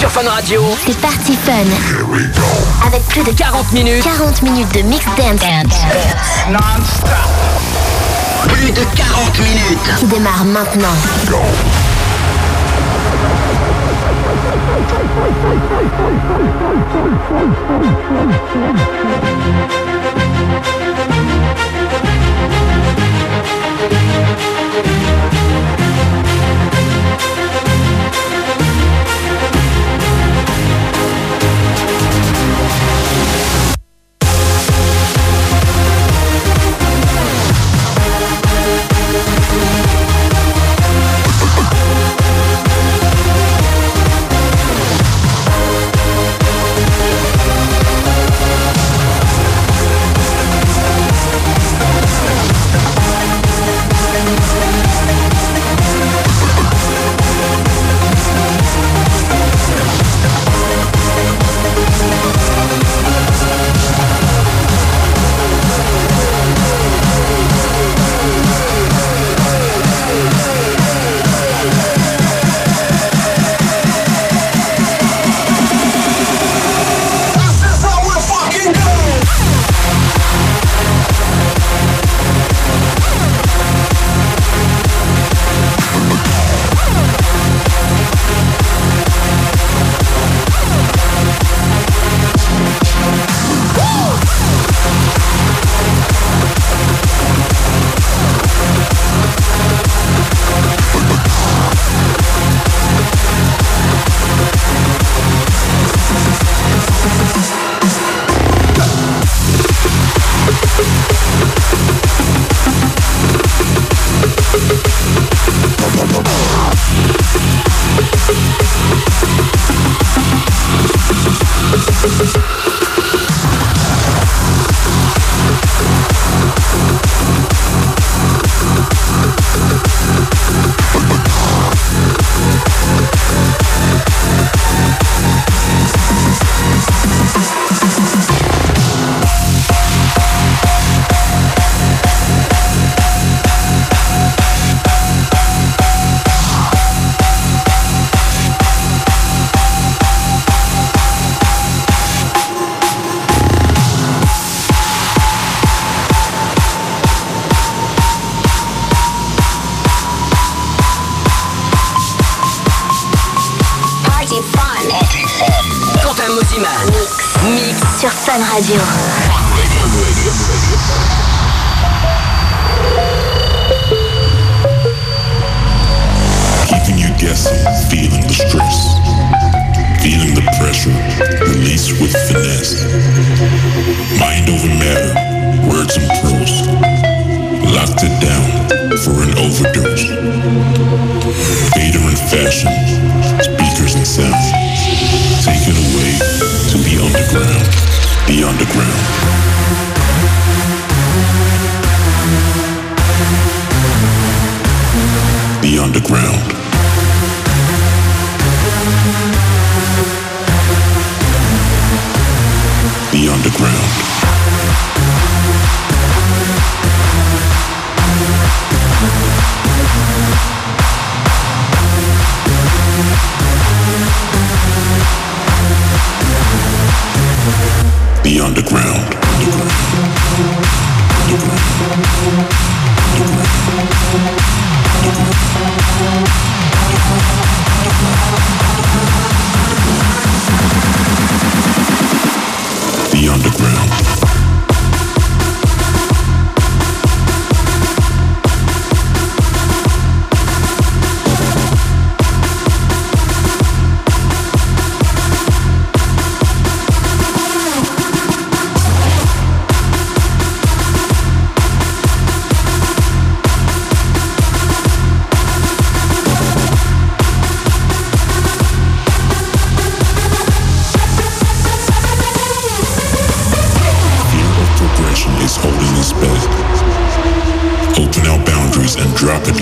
Sur Fun Radio, C'est parti fun. Avec plus de 40 minutes. 40 minutes de mix dance Plus de 40 minutes. qui démarre maintenant. Party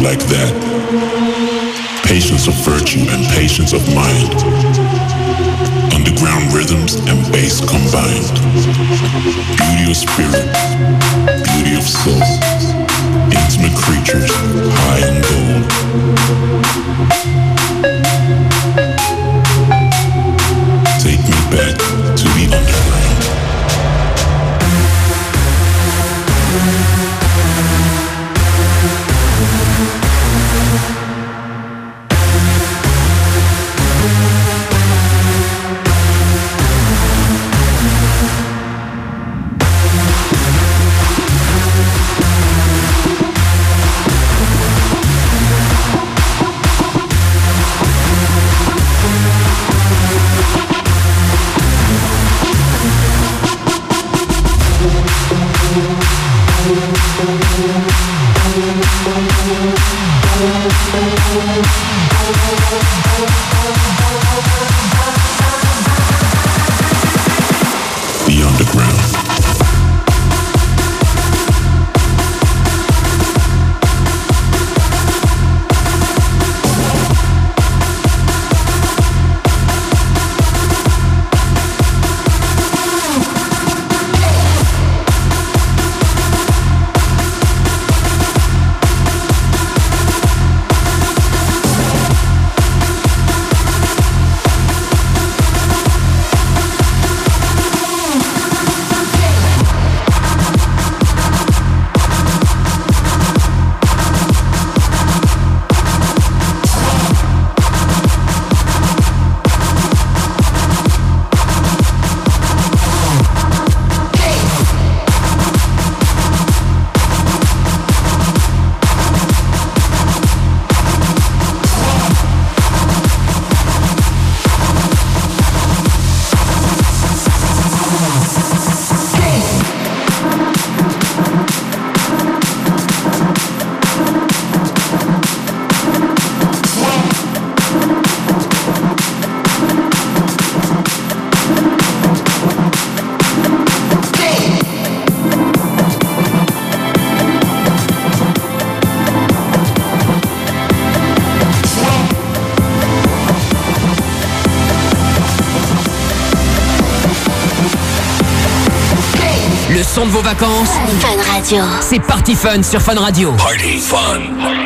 like that. Patience of virtue and patience of mind. Underground rhythms and bass combined. Beauty of spirit, beauty of soul. Intimate creatures, vacances. Fun Radio. C'est Party Fun sur Fun Radio. Party Fun.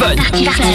Fun. Party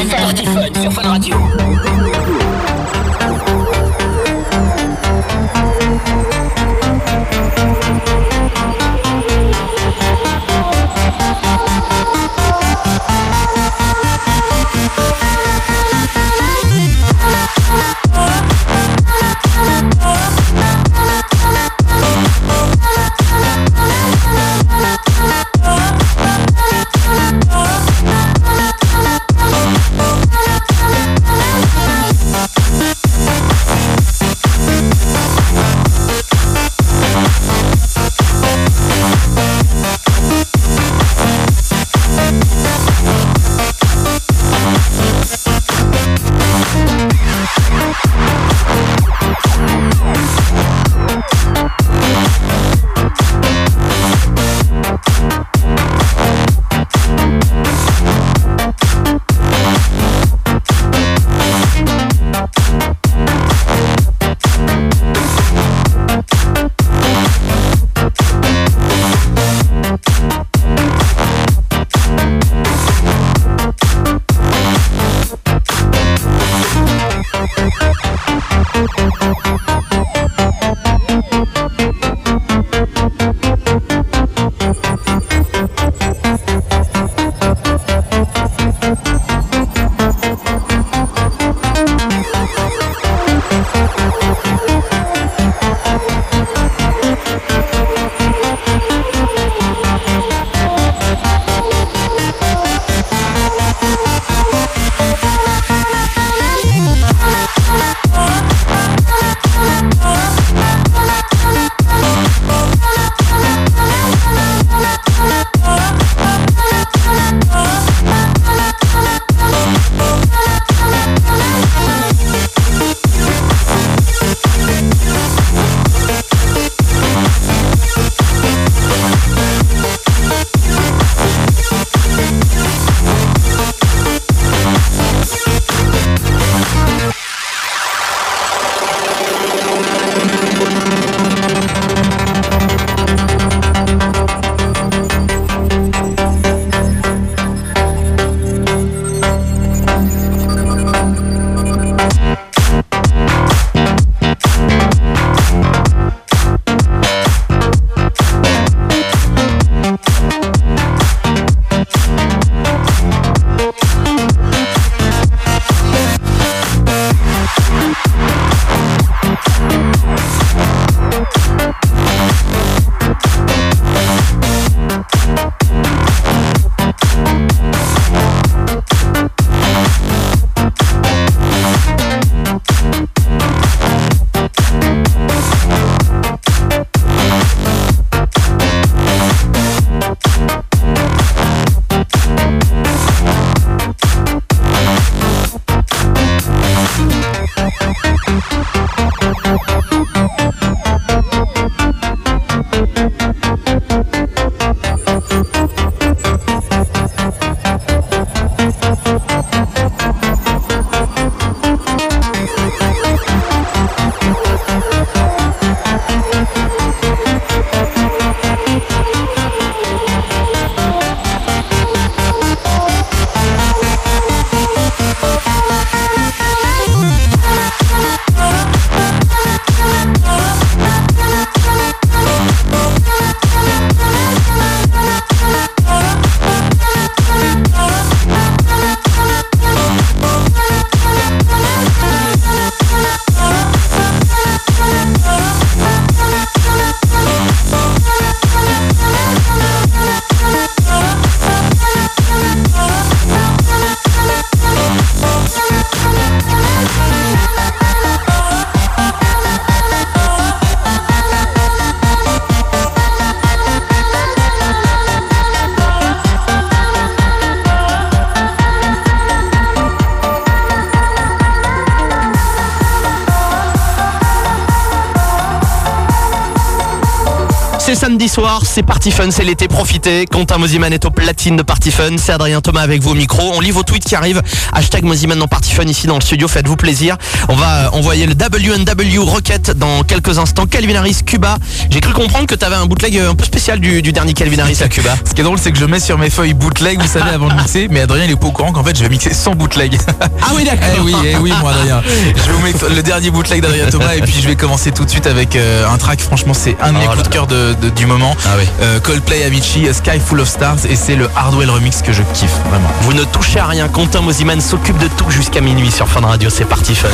soirs, c'est Party Fun, c'est l'été, profitez. Quentin Moziman est au platine de Party Fun. C'est Adrien Thomas avec vous au micro. On lit vos tweets qui arrivent. Hashtag Moziman Fun ici dans le studio. Faites-vous plaisir. On va envoyer le WNW Rocket dans quelques instants. Calvin Harris, Cuba. J'ai cru comprendre que tu avais un bootleg un peu spécial du, du dernier Calvin Harris à Cuba. Ce qui est drôle, c'est que je mets sur mes feuilles bootleg, vous savez, avant de mixer, mais Adrien il est pas au courant qu'en fait je vais mixer sans bootleg. Ah oui, d'accord. Eh oui, eh oui, moi Adrien. Je vais vous mettre le dernier bootleg d'Adrien Thomas et puis je vais commencer tout de suite avec euh, un track. Franchement, c'est un de mes Oh coups de cœur de- de- du moment. Ah oui. Euh, Coldplay, Avicii, Sky Full of Stars et c'est le Hardwell remix que je kiffe vraiment. Vous ne touchez à rien. Quentin Moziman s'occupe de tout jusqu'à minuit sur Fun Radio. C'est Party Fun.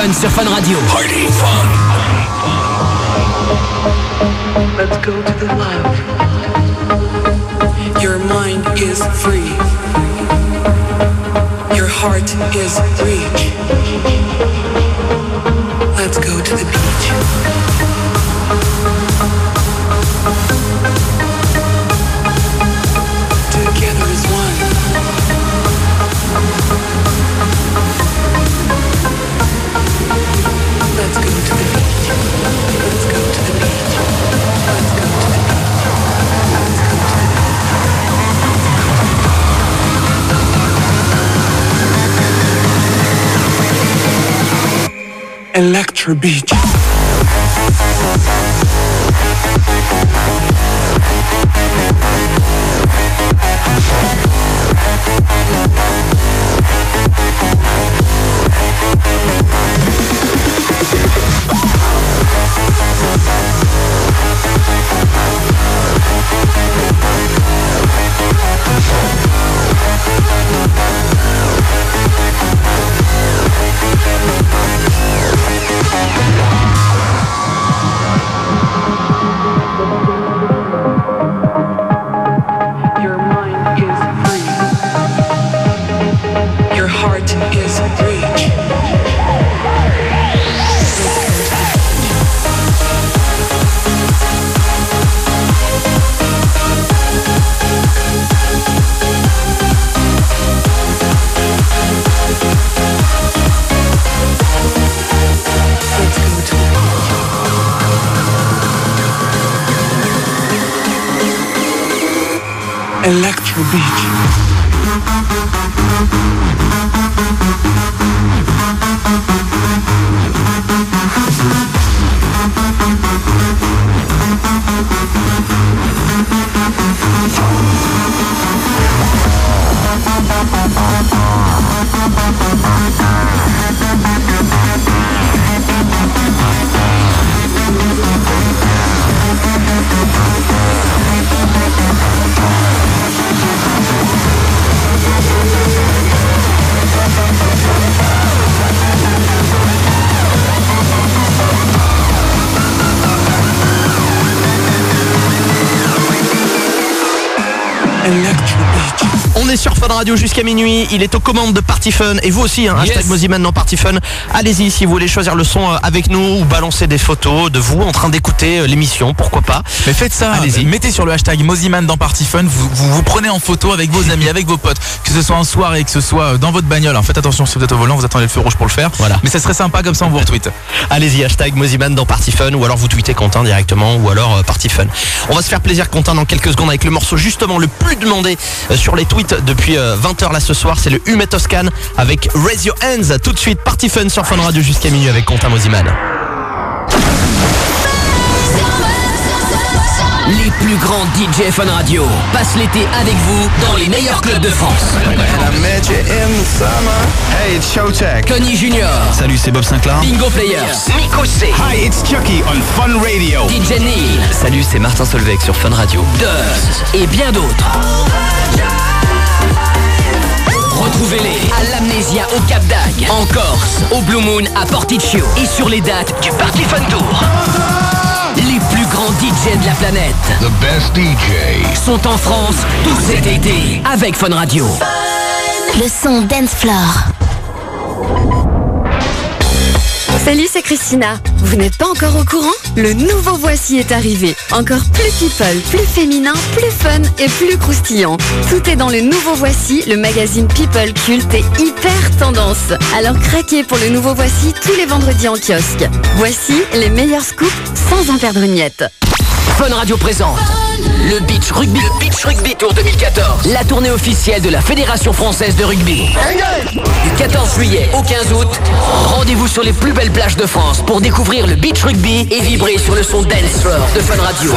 fun sur Fun Radio. Party fun. Let's go to the love. Your mind is free. Your heart is reach. Let's go to the beach. Electro Beach. Radio jusqu'à minuit. Il est aux commandes de Party Fun. Et vous aussi, hein, Yes. hashtag Moziman dans Party Fun. Allez-y si vous voulez choisir le son euh, avec nous ou balancer des photos de vous en train d'écouter euh, l'émission. Pourquoi pas Mais faites ça, Allez-y. mettez sur le hashtag Moziman dans Party Fun, vous, vous vous prenez en photo avec vos amis, avec vos potes, que ce soit en soirée, que ce soit euh, dans votre bagnole. Faites attention si vous êtes au volant, vous attendez le feu rouge pour le faire. Voilà. Mais ça serait sympa comme ça on vous retweet. Allez-y, hashtag Moziman dans Party Fun ou alors vous tweetez Quentin directement ou alors euh, Party Fun. On va se faire plaisir Quentin dans quelques secondes avec le morceau justement le plus demandé euh, sur les tweets depuis 20h là ce soir. C'est le Humet Toscan avec Raise Your Hands. Tout de suite, Party Fun sur Fun Radio jusqu'à minuit avec Quentin Moziman. Les plus grands DJ Fun Radio passent l'été avec vous dans les meilleurs clubs de France. Hey, it's Showtech. Tony Junior, Salut, c'est Bob Sinclair. Bingo Players, Miko C. Hi, it's Chucky on Fun Radio. DJ Neil, Salut, c'est Martin Solveig sur Fun Radio. Dust et bien d'autres. Retrouvez-les à l'Amnésia au Cap d'Agde, en Corse, au Blue Moon à Porticcio et sur les dates du Party Fun Tour. Les plus grands DJ de la planète The best DJ. sont en France tout cet été avec Fun Radio. Le son Dance Floor. Salut, c'est Christina. Vous n'êtes pas encore au courant? Le nouveau Voici est arrivé. Encore plus people, plus féminin, plus fun et plus croustillant. Tout est dans le nouveau Voici, le magazine people culte et hyper tendance. Alors craquez pour le nouveau Voici tous les vendredis en kiosque. Voici les meilleurs scoops sans en perdre une miette. Fun Radio présente le Beach Rugby, le Beach Rugby Tour 2014, la tournée officielle de la Fédération française de rugby. Du 14 juillet au 15 août, rendez-vous sur les plus belles plages de France pour découvrir le Beach Rugby et vibrer sur le son dance floor de Fun Radio.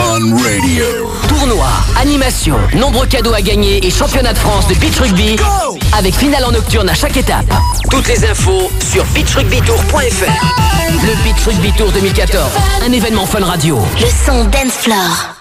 Tournoi, animation, nombreux cadeaux à gagner et championnat de France de Beach Rugby avec finale en nocturne à chaque étape. Toutes les infos sur beachrugbytour.fr. Le Beach Rugby Tour 2014, un événement Fun Radio. Le son Dance Floor.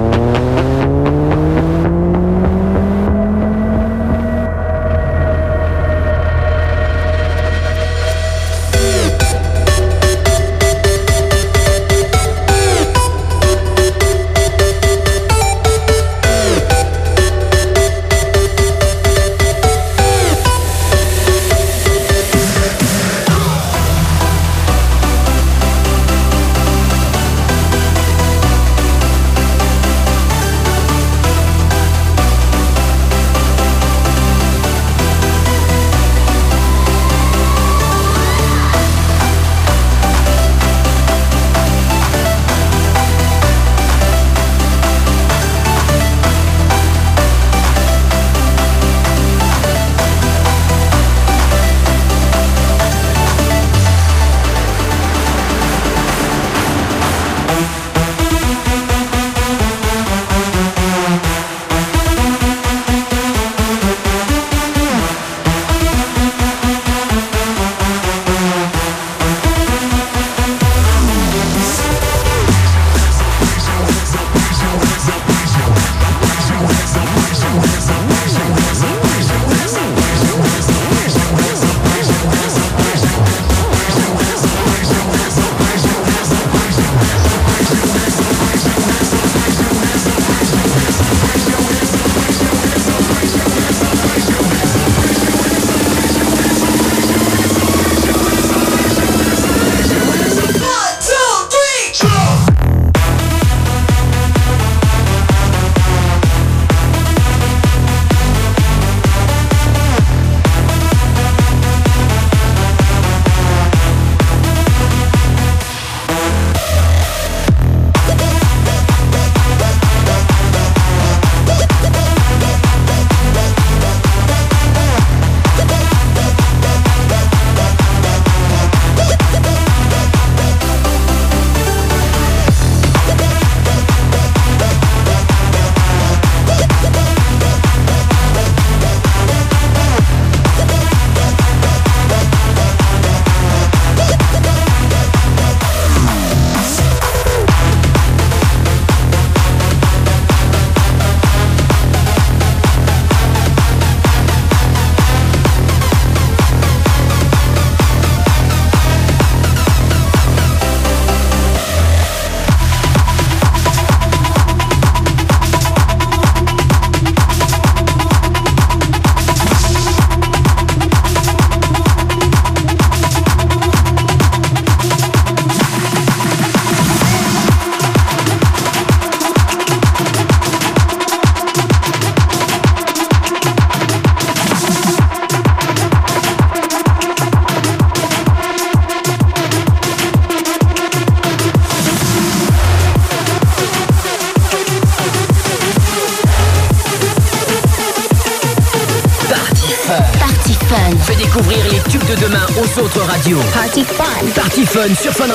Fun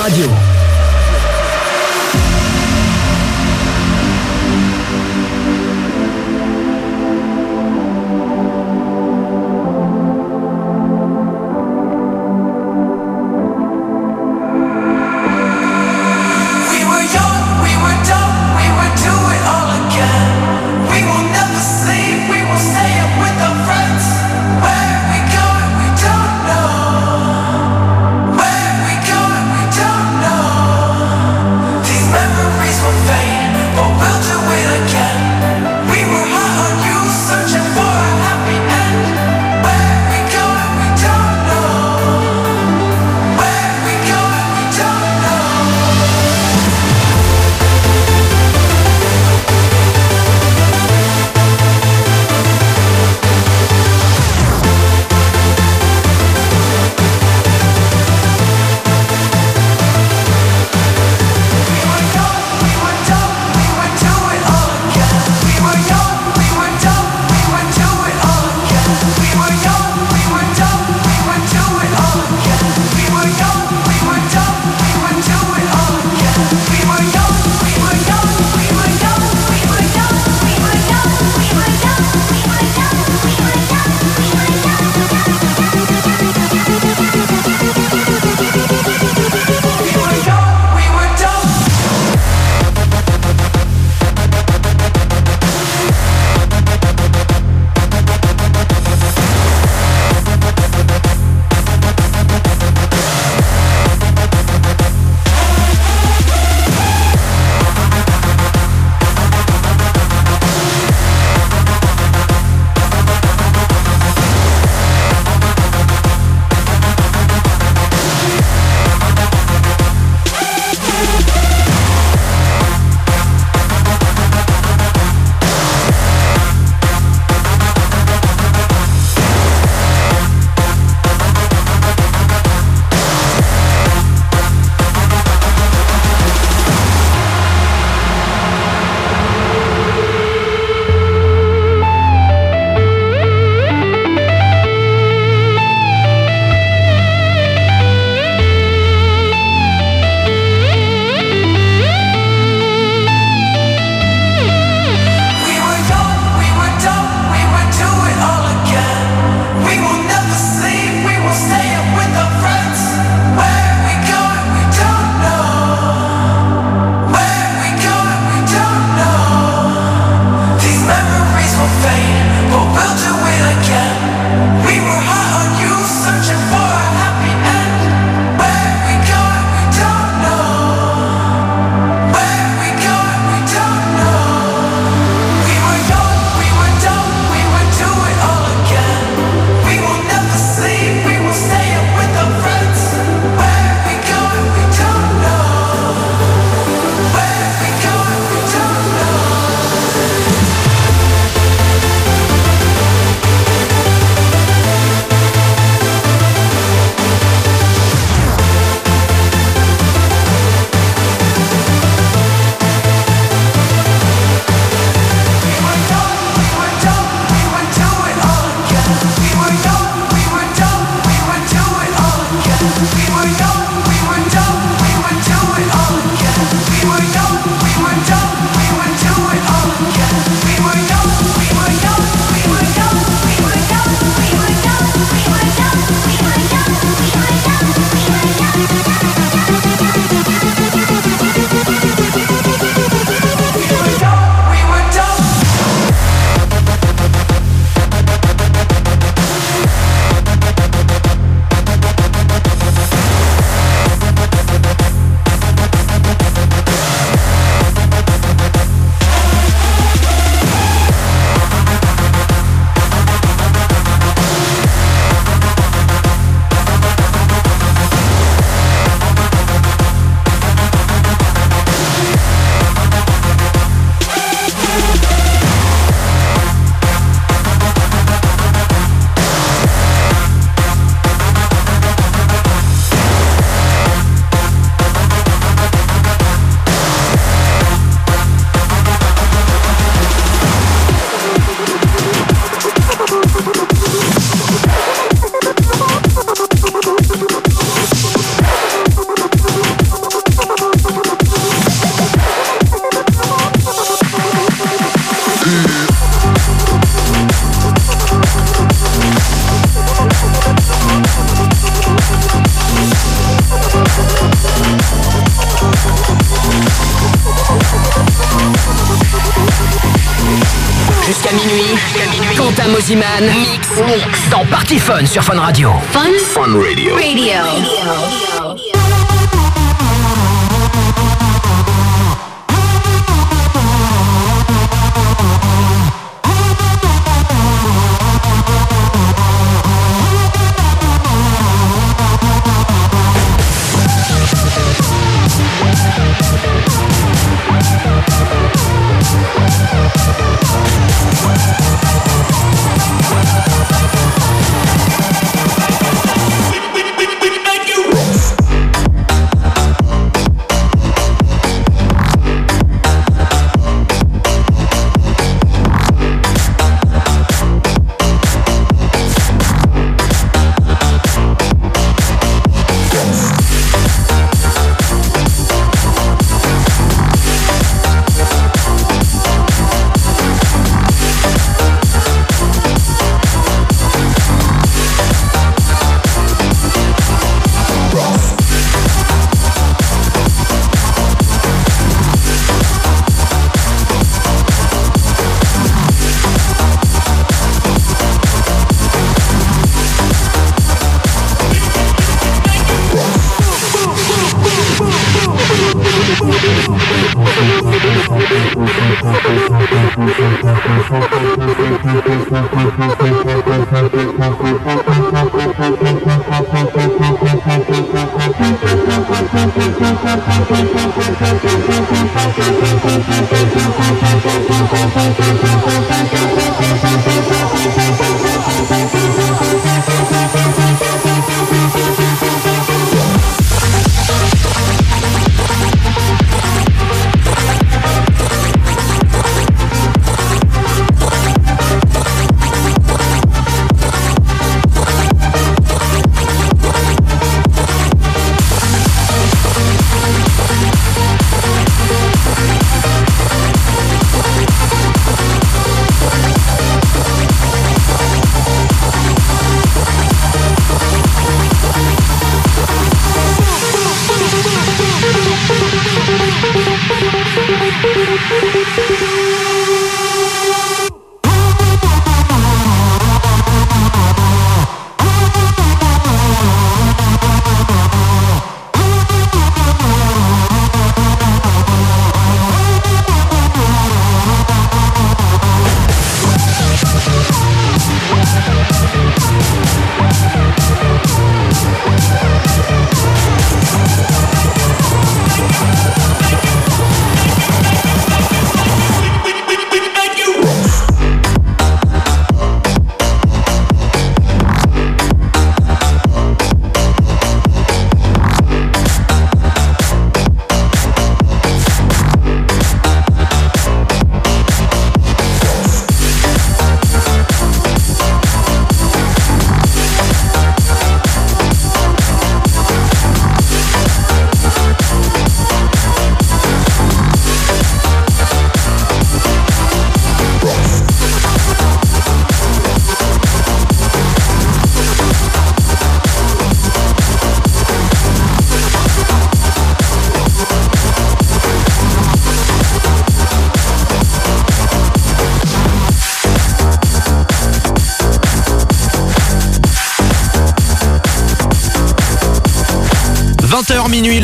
Quentin Mosiman, mix, mix dans Party Fun sur Fun Radio. Fun Fun Radio. Radio. minuit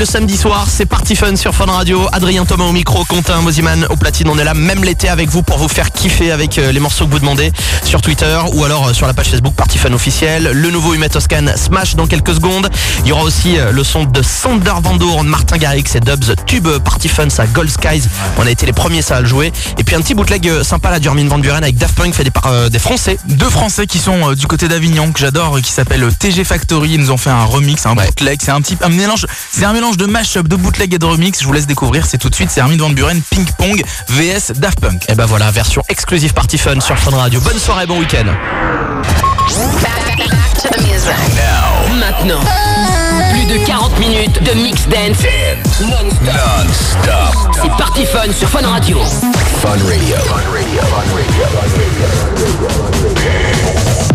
le samedi soir, c'est Party Fun sur Fun Radio. Adrien Thomas au micro, Quentin Mosiman au platine. On est là même l'été avec vous pour vous faire kiffer avec euh, les morceaux que vous demandez sur Twitter ou alors euh, sur la page Facebook Party Fun officiel. Le nouveau Humet Toscan Smash dans quelques secondes. Il y aura aussi euh, le son de Sander Van Doorn, Martin Garrix et Dubs Tube Party Fun, ça Gold Skies. On a été les premiers ça à le jouer. Et puis un petit bootleg euh, sympa la Durmin Van Buren avec Daft Punk fait des, par- euh, des Français. Deux Français qui sont euh, du côté d'Avignon que j'adore, qui s'appelle TG Factory. Ils nous ont fait un remix, un bootleg. C'est un petit un mélange, c'est un mélange de mashup, de bootleg et de remix. Je vous laisse découvrir. C'est tout de suite. C'est Armin Van Buren, Ping Pong vs Daft Punk. Et ben voilà, version exclusive Party Fun sur Fun Radio. Bonne soirée, bon week-end. Maintenant, plus de 40 minutes de mix dance non-stop. C'est Party Fun sur Fun Radio. Fun Radio. Fun Radio. Fun Radio. Fun Radio.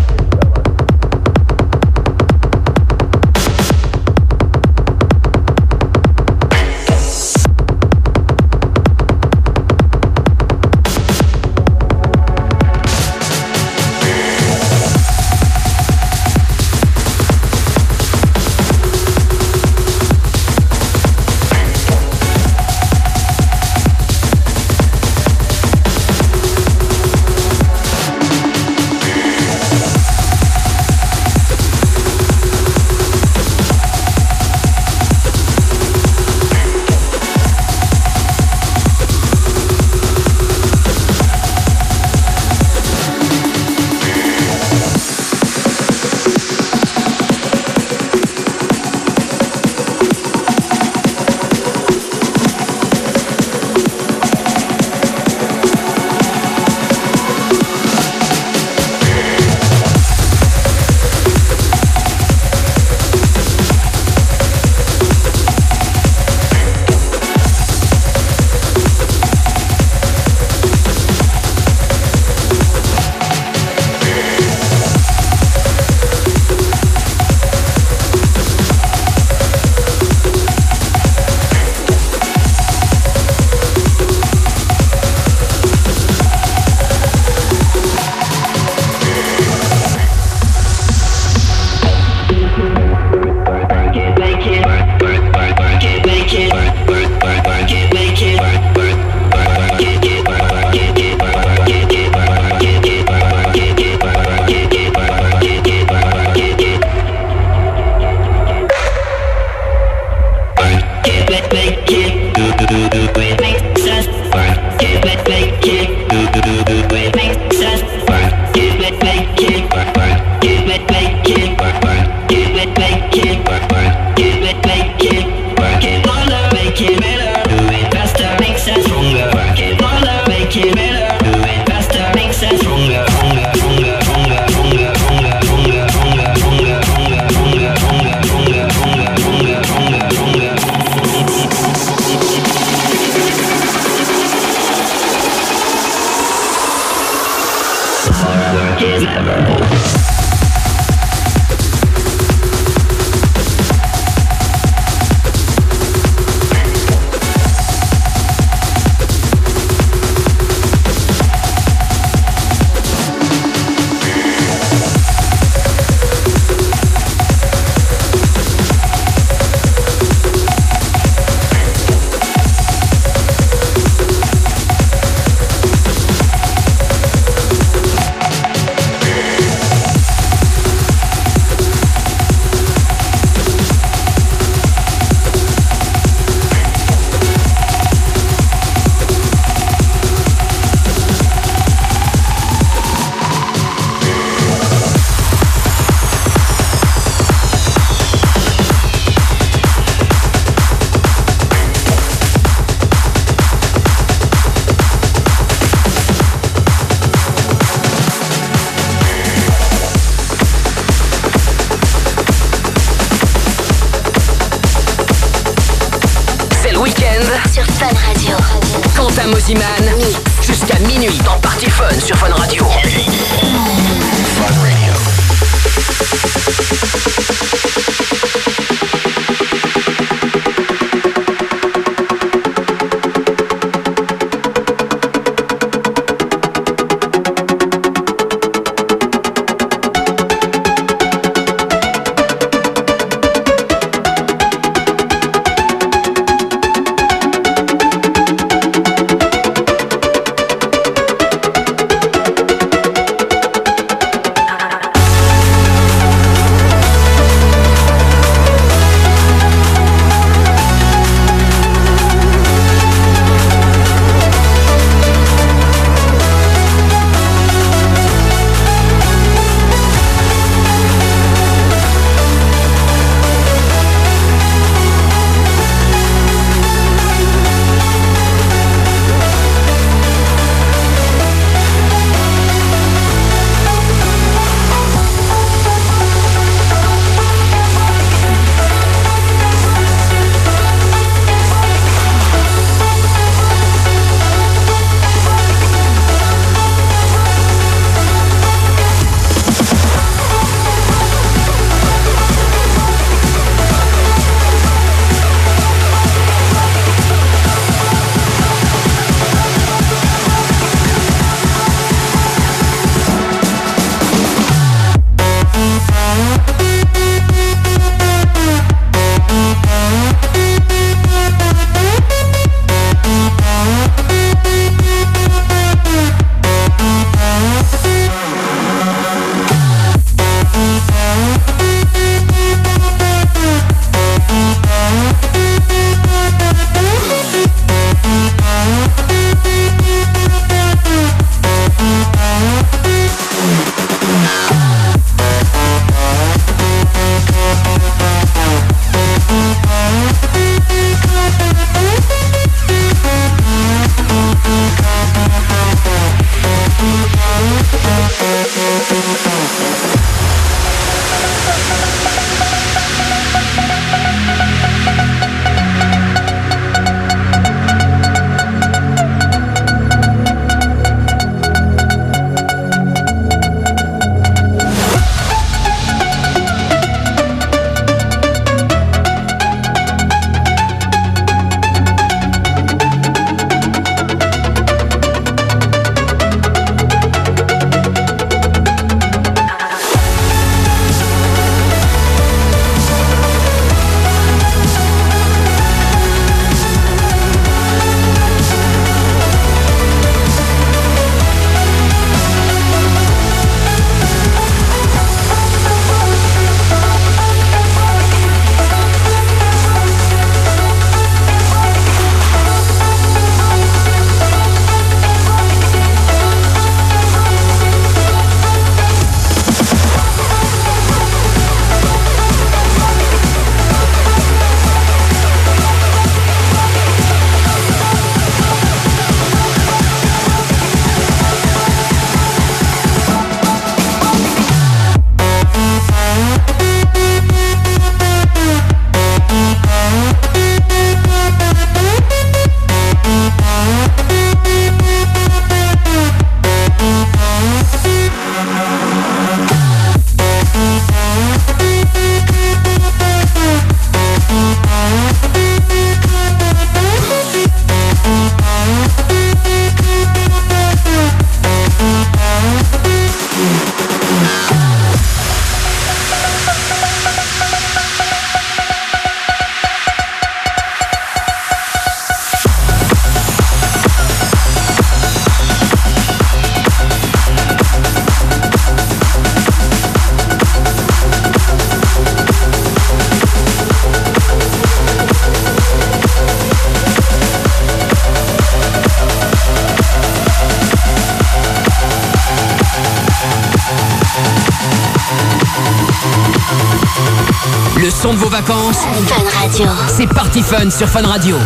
Fun sur Fun Radio.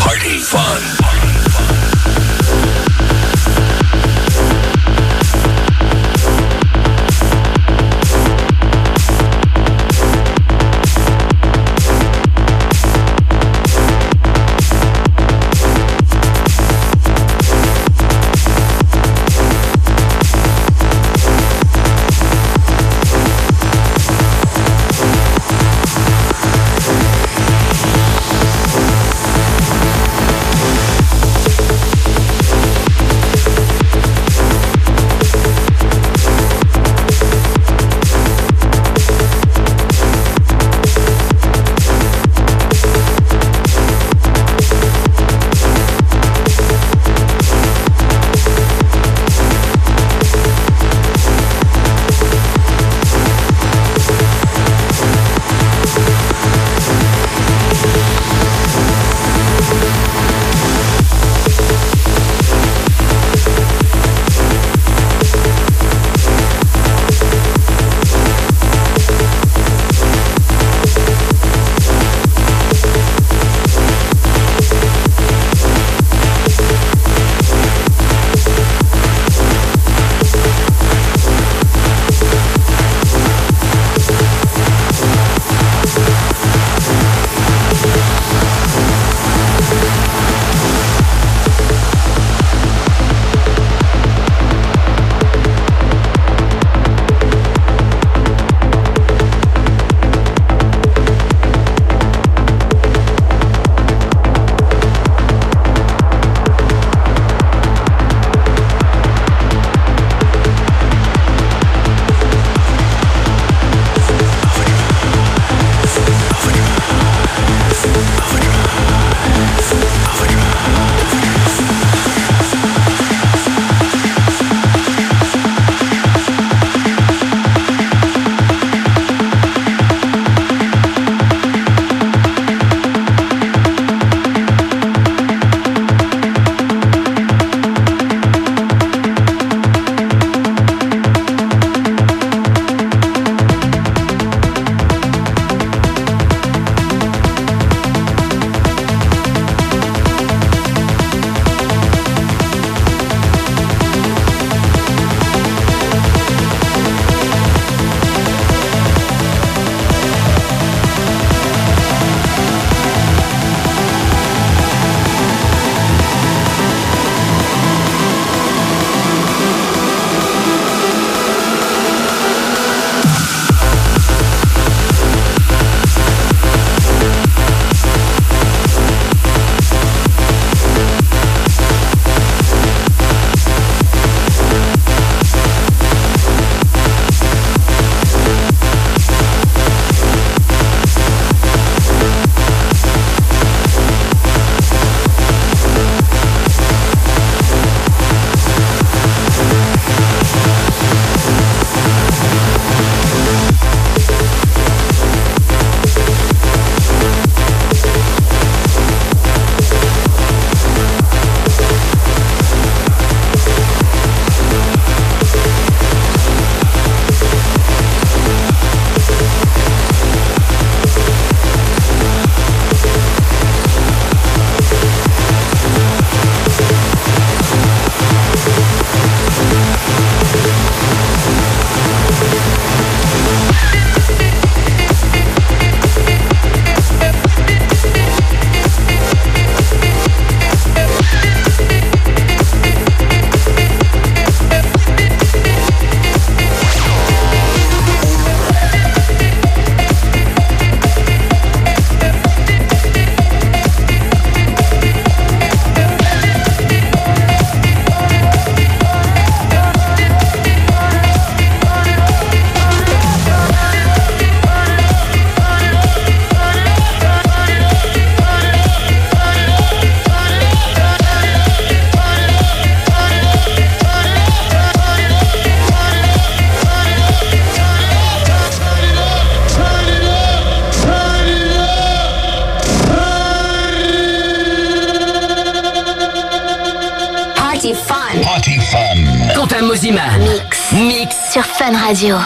Party Fun. Party Fun. Quentin Mosiman. Mix. Mix. Sur Fun Radio.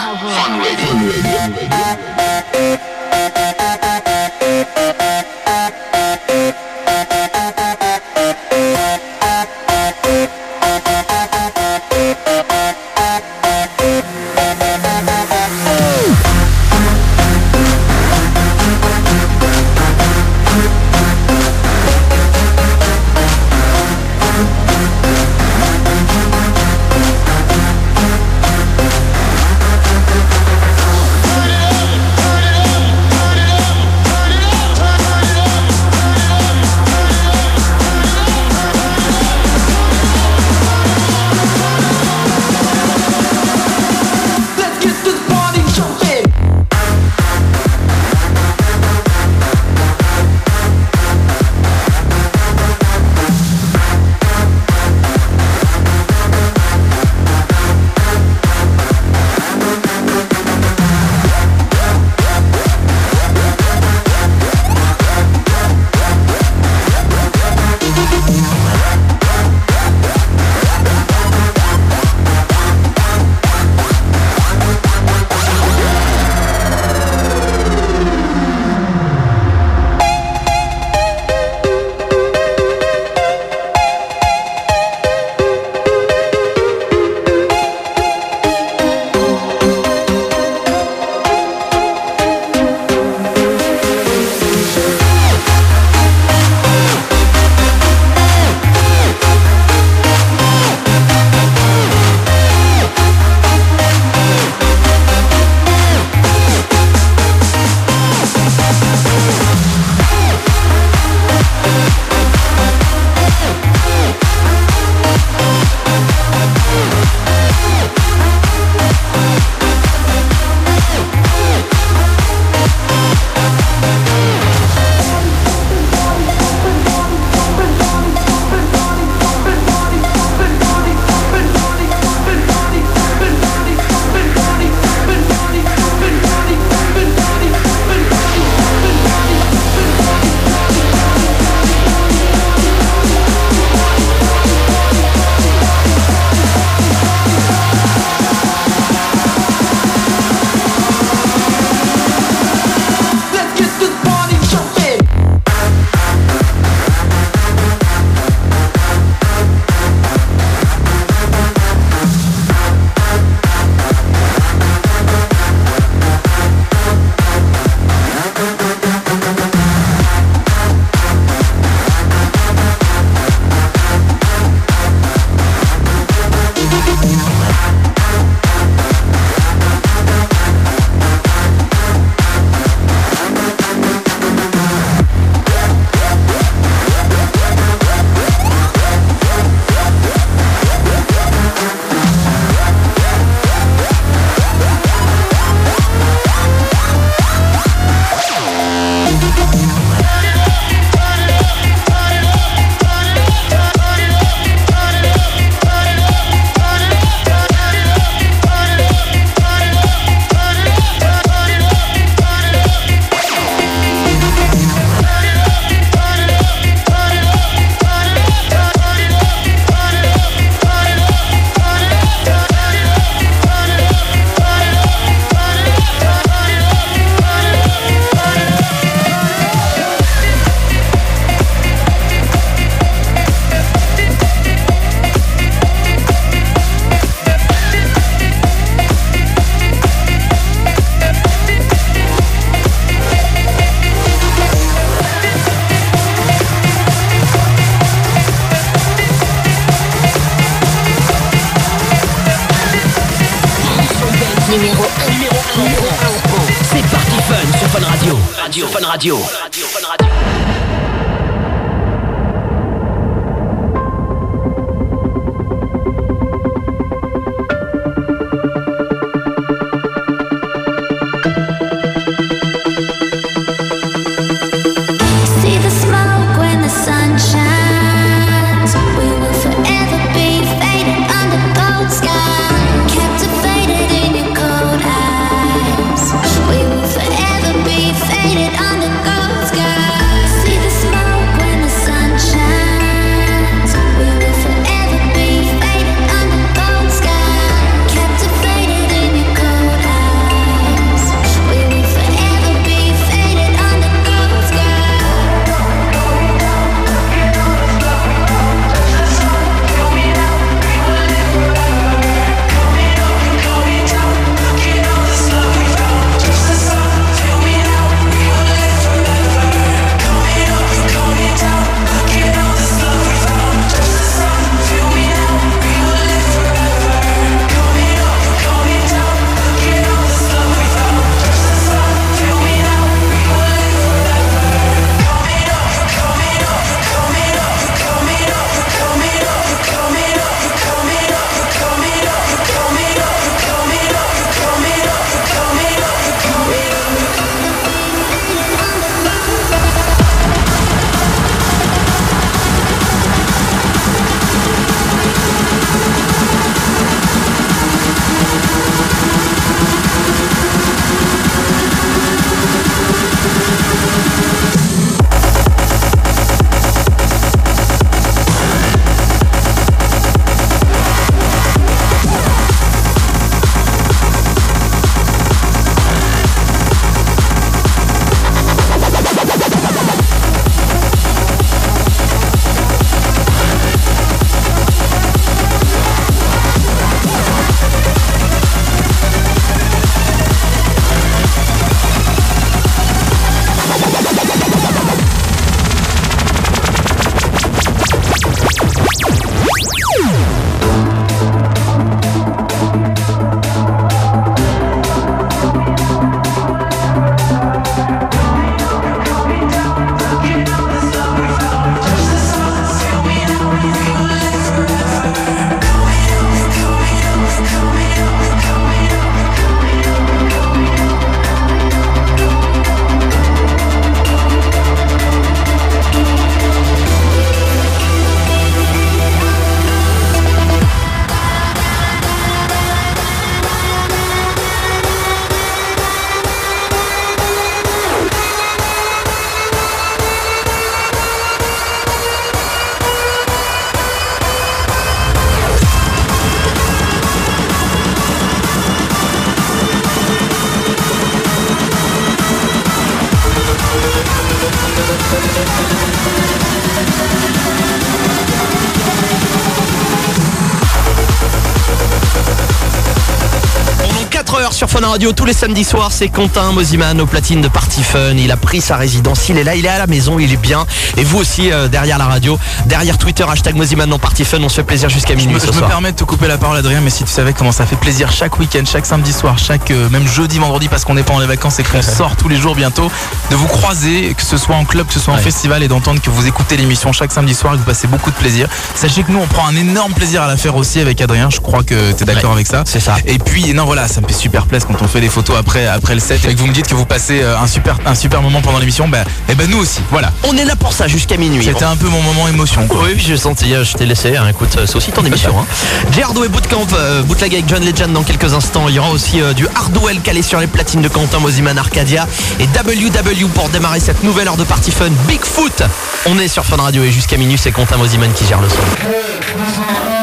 Fun Radio tous les samedis soirs, c'est Quentin Mosiman au platine de Party Fun. Il a pris sa résidence, il est là, il est à la maison, il est bien. Et vous aussi euh, derrière la radio, derrière Twitter, hashtag Mosiman dans Party Fun, on se fait plaisir jusqu'à minuit me, ce je me permets de te couper la parole Adrien mais si tu savais comment ça fait plaisir chaque week-end, chaque samedi soir, chaque euh, même jeudi, vendredi parce qu'on n'est pas en les vacances et qu'on sort tous les jours bientôt, de vous croiser, que ce soit en club, que ce soit en Ouais. festival et d'entendre que vous écoutez l'émission chaque samedi soir et que vous passez beaucoup de plaisir. Sachez que nous on prend un énorme plaisir à la faire aussi avec Adrien, je crois que tu es d'accord Ouais, avec ça. c'est ça. Et puis non voilà, ça me fait super plaisir quand on fait des photos après après le set et que vous me dites que vous passez euh, un super un super moment pendant l'émission, bah et ben nous aussi. Voilà. On est là pour ça jusqu'à minuit. C'était un peu mon moment émotion quoi. Oui, j'ai senti, je t'ai laissé. hein, écoute, euh, c'est aussi ton émission. Hein. Gerardo et Bootcamp, euh, bootleg avec John Legend dans quelques instants. Il y aura aussi euh, du Hardwell calé sur les platines de Quentin Mosiman Arcadia et WW pour démarrer cette nouvelle heure de Party Fun. Bigfoot. On est sur Fun Radio et jusqu'à minuit, c'est Quentin Mosiman qui gère le son.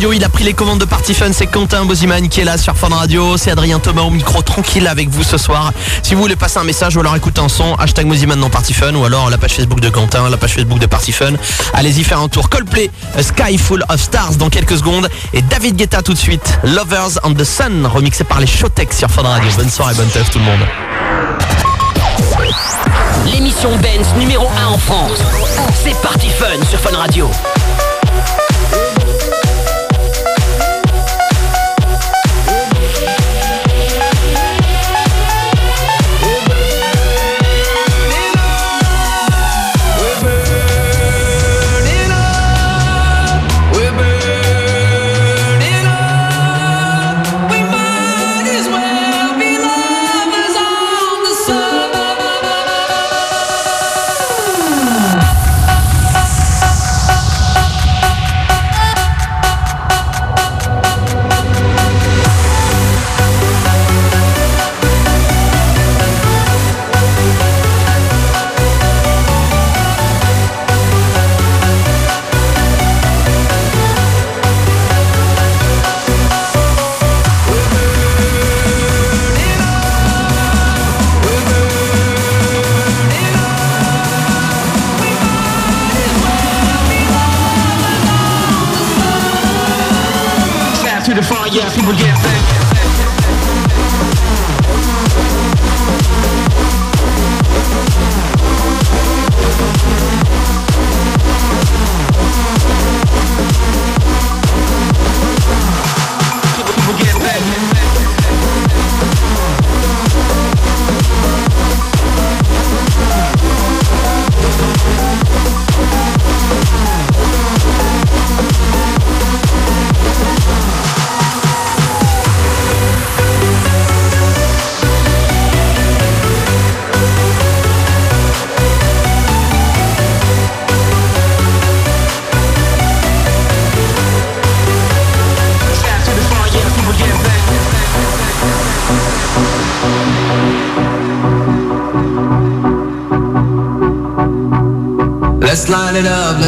Il a pris les commandes de Party Fun, c'est Quentin Boziman qui est là sur Fun Radio, c'est Adrien Thomas au micro tranquille avec vous ce soir. Si vous voulez passer un message ou alors écouter un son, hashtag Moziman dans Party Fun ou alors la page Facebook de Quentin, la page Facebook de Party Fun. Allez-y faire un tour. Coldplay, A Sky Full of Stars dans quelques secondes et David Guetta tout de suite, Lovers on the Sun, remixé par les Showtex sur Fun Radio. Bonne soirée, bonne teuf tout le monde. L'émission Benz numéro 1 en France. C'est Party Fun sur Fun Radio. forget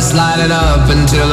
slide it up until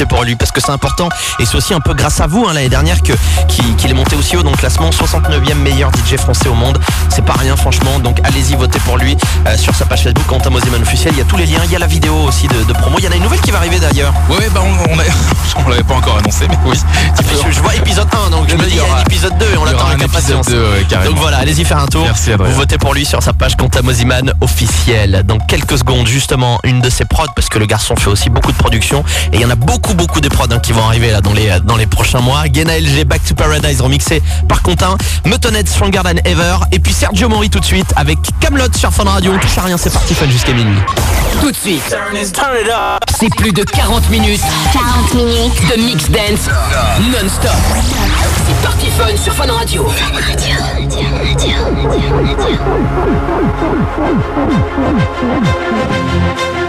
to pour lui parce que c'est important. Et c'est aussi un peu grâce à vous hein, l'année dernière que qu'il est monté aussi haut dans le classement 69e meilleur DJ français au monde. C'est pas rien franchement. Donc allez-y voter pour lui euh, sur sa page Facebook Quentin Mosiman officiel. Il y a tous les liens. Il y a la vidéo aussi de, de promo. Il y en a une nouvelle qui va arriver d'ailleurs. Ouais, bah on, on, on l'avait pas encore annoncé, mais oui. Peux- Je, je vois épisode 1 donc je me dis il y a un épisode 2 et on l'attend avec impatience. 2, ouais, donc voilà, allez-y faire un tour. Merci, Adrien. Vous votez pour lui sur sa page Quentin Mosiman officiel. Dans quelques secondes, justement, une de ses prods, parce que le garçon fait aussi beaucoup de production. Et il y en a beaucoup, beaucoup de prods hein, qui vont arriver là dans les, dans les prochains mois. Gena LG Back to Paradise remixé par Quentin. Metonette Stronger Than Ever. Et puis Sergio Mori tout de suite avec Camelot sur Fun Radio. On touche à rien, c'est parti fun jusqu'à minuit. Tout de suite, c'est plus de 40 minutes 40 minutes de mix dance non-stop. C'est parti fun sur Fun Radio. Thank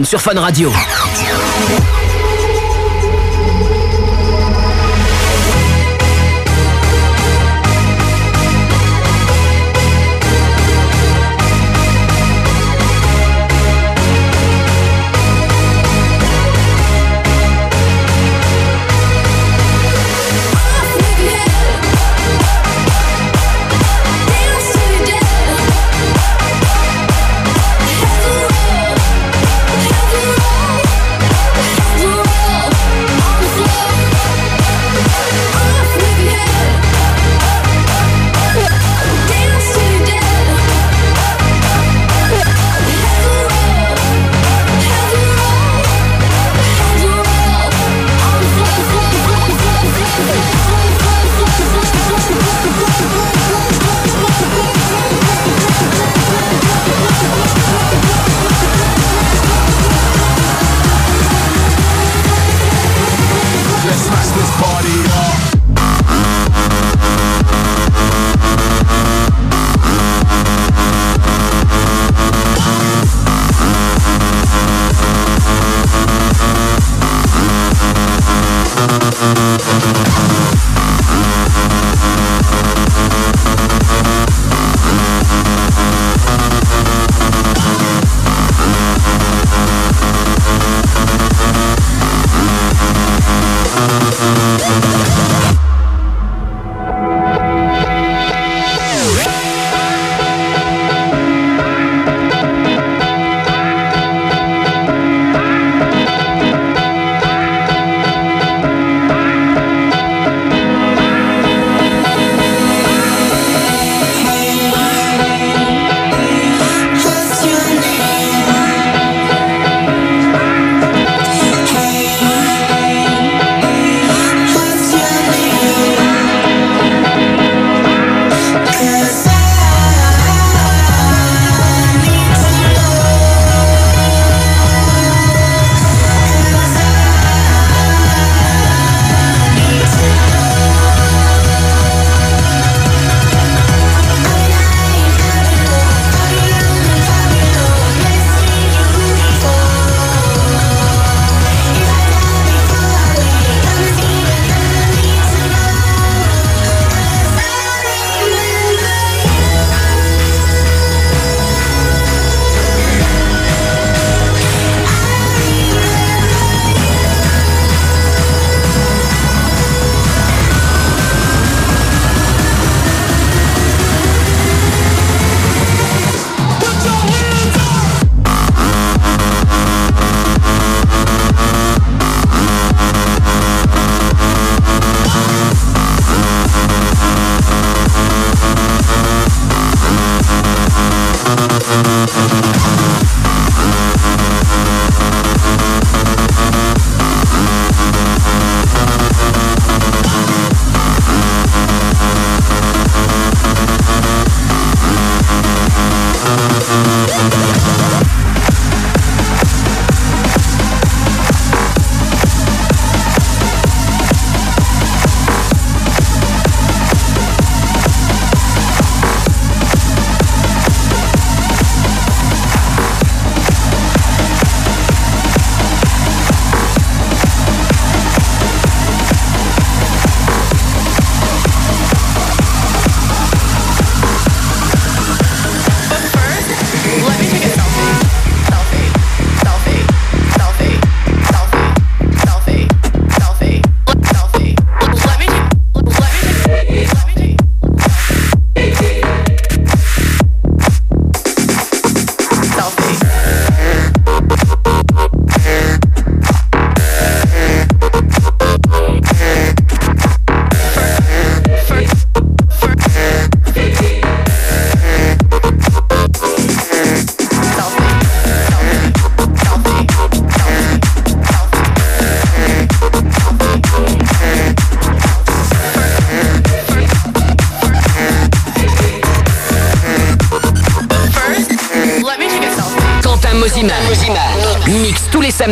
Sur Fun Radio.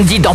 samedi dans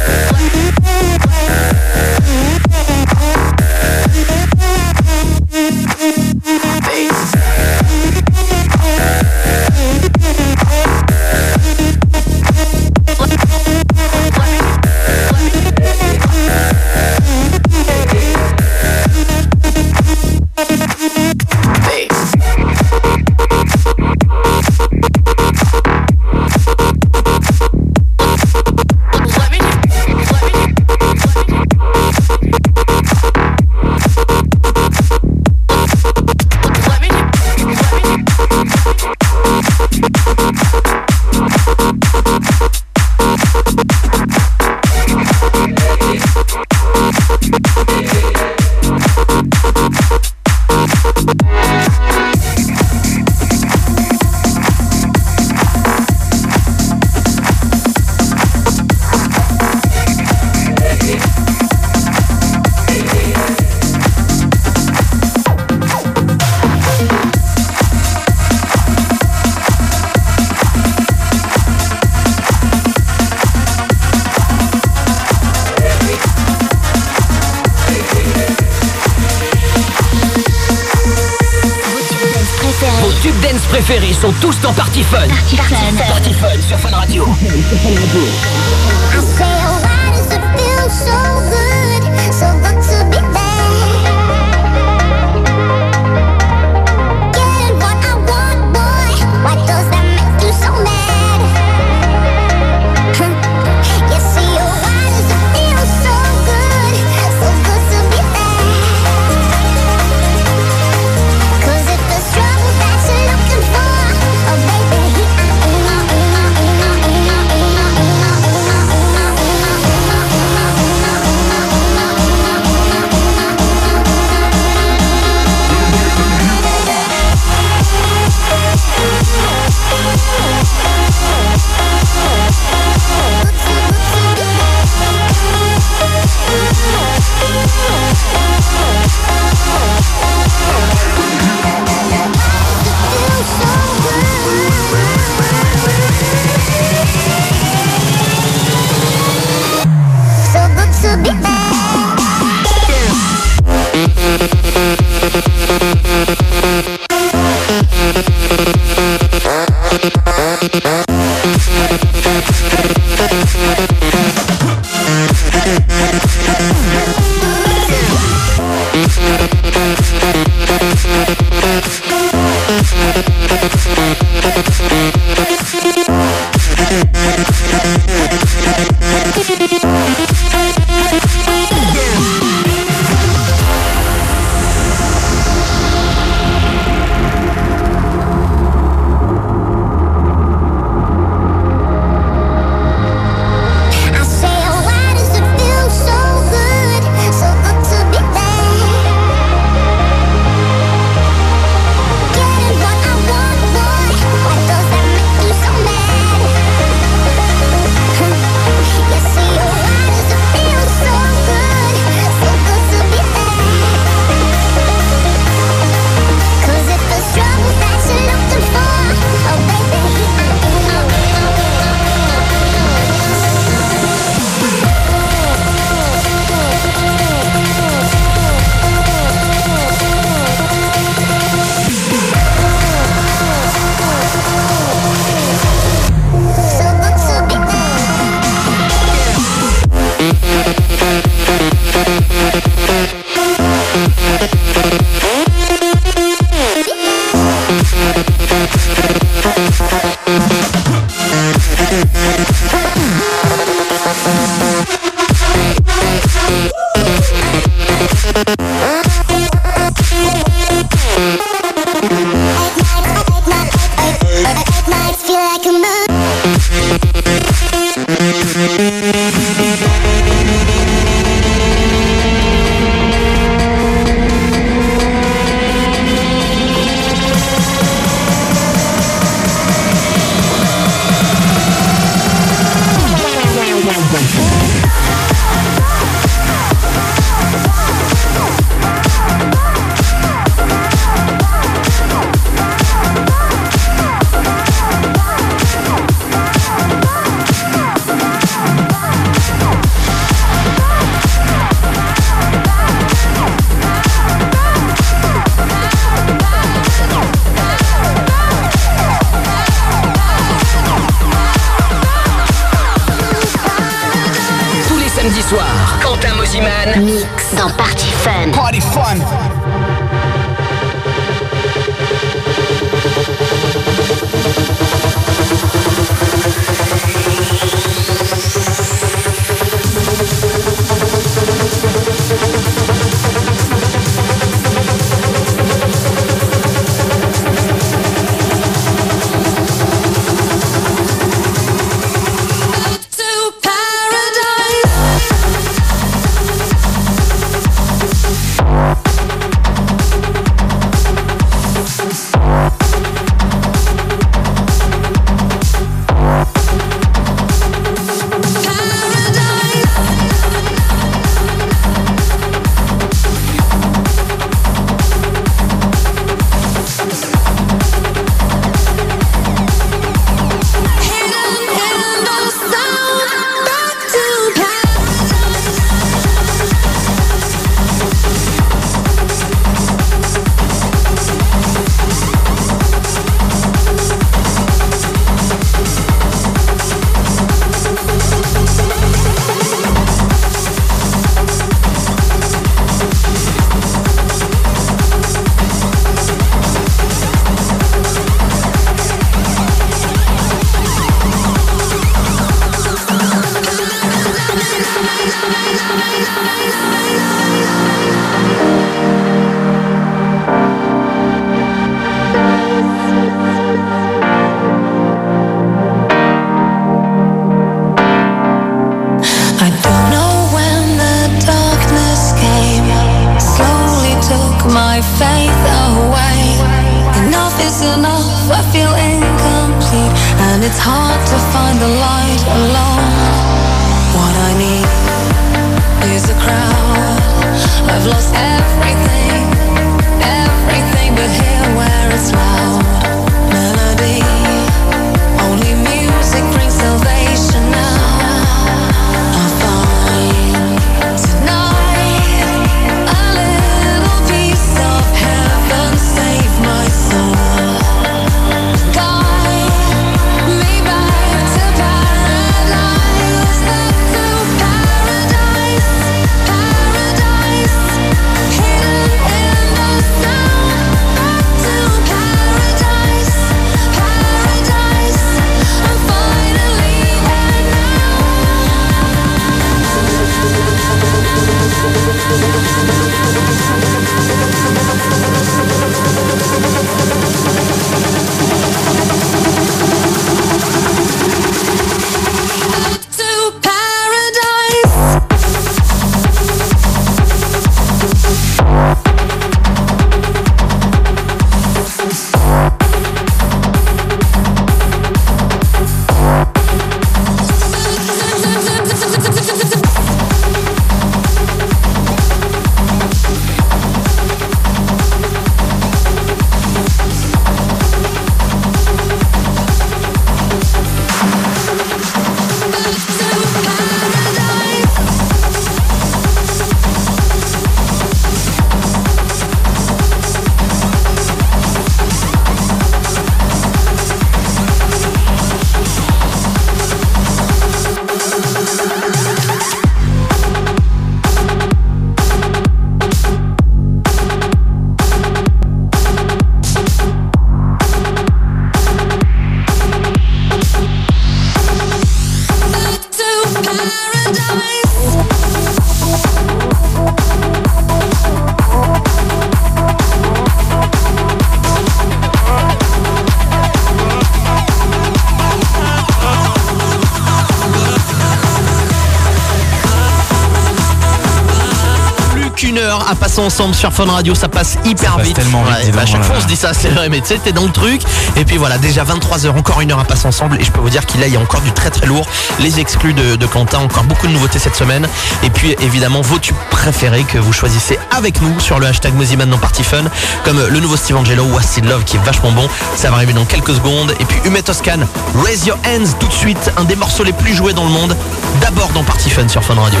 Ensemble sur Fun Radio, ça passe hyper Ça passe vite. tellement vite, bah, à chaque fois on se dit ça, c'est vrai, mais tu sais, t'es dans le truc. Et puis voilà, déjà 23 heures, encore une heure à passer ensemble. Et je peux vous dire qu'il y a encore du très très lourd. Les exclus de, de Quentin, encore beaucoup de nouveautés cette semaine. Et puis évidemment, vos tubes préférés que vous choisissez avec nous sur le hashtag Moziman dans Party Fun, comme le nouveau Steve Angelo Acid Love qui est vachement bon. Ça va arriver dans quelques secondes. Et puis Humet Toscan, Raise Your Hands tout de suite, un des morceaux les plus joués dans le monde. D'abord dans Party Fun sur Fun Radio.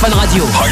Fun Radio.